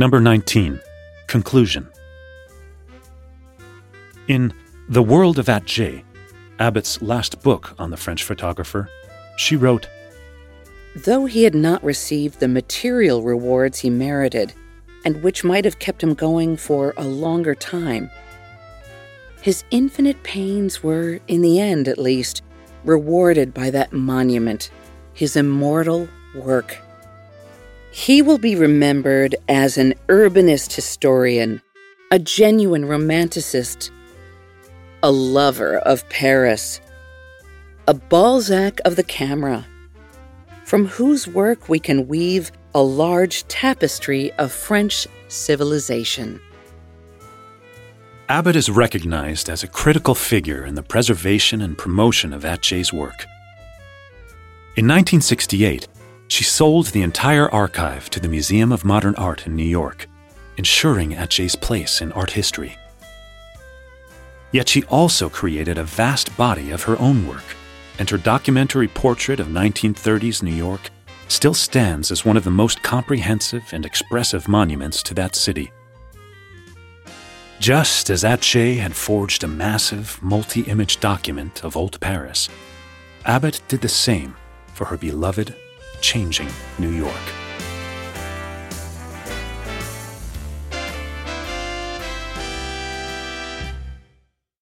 Number 19. Conclusion. In The World of Atget, Abbott's last book on the French photographer, she wrote Though he had not received the material rewards he merited, and which might have kept him going for a longer time, his infinite pains were, in the end at least, rewarded by that monument, his immortal work. He will be remembered as an urbanist historian, a genuine romanticist, a lover of Paris, a Balzac of the camera, from whose work we can weave a large tapestry of French civilization. Abbott is recognized as a critical figure in the preservation and promotion of Atget's work. In 1968, she sold the entire archive to the Museum of Modern Art in New York, ensuring Atget's place in art history. Yet she also created a vast body of her own work, and her documentary portrait of 1930s New York still stands as one of the most comprehensive and expressive monuments to that city. Just as Atget had forged a massive, multi image document of old Paris, Abbott did the same for her beloved, changing New York.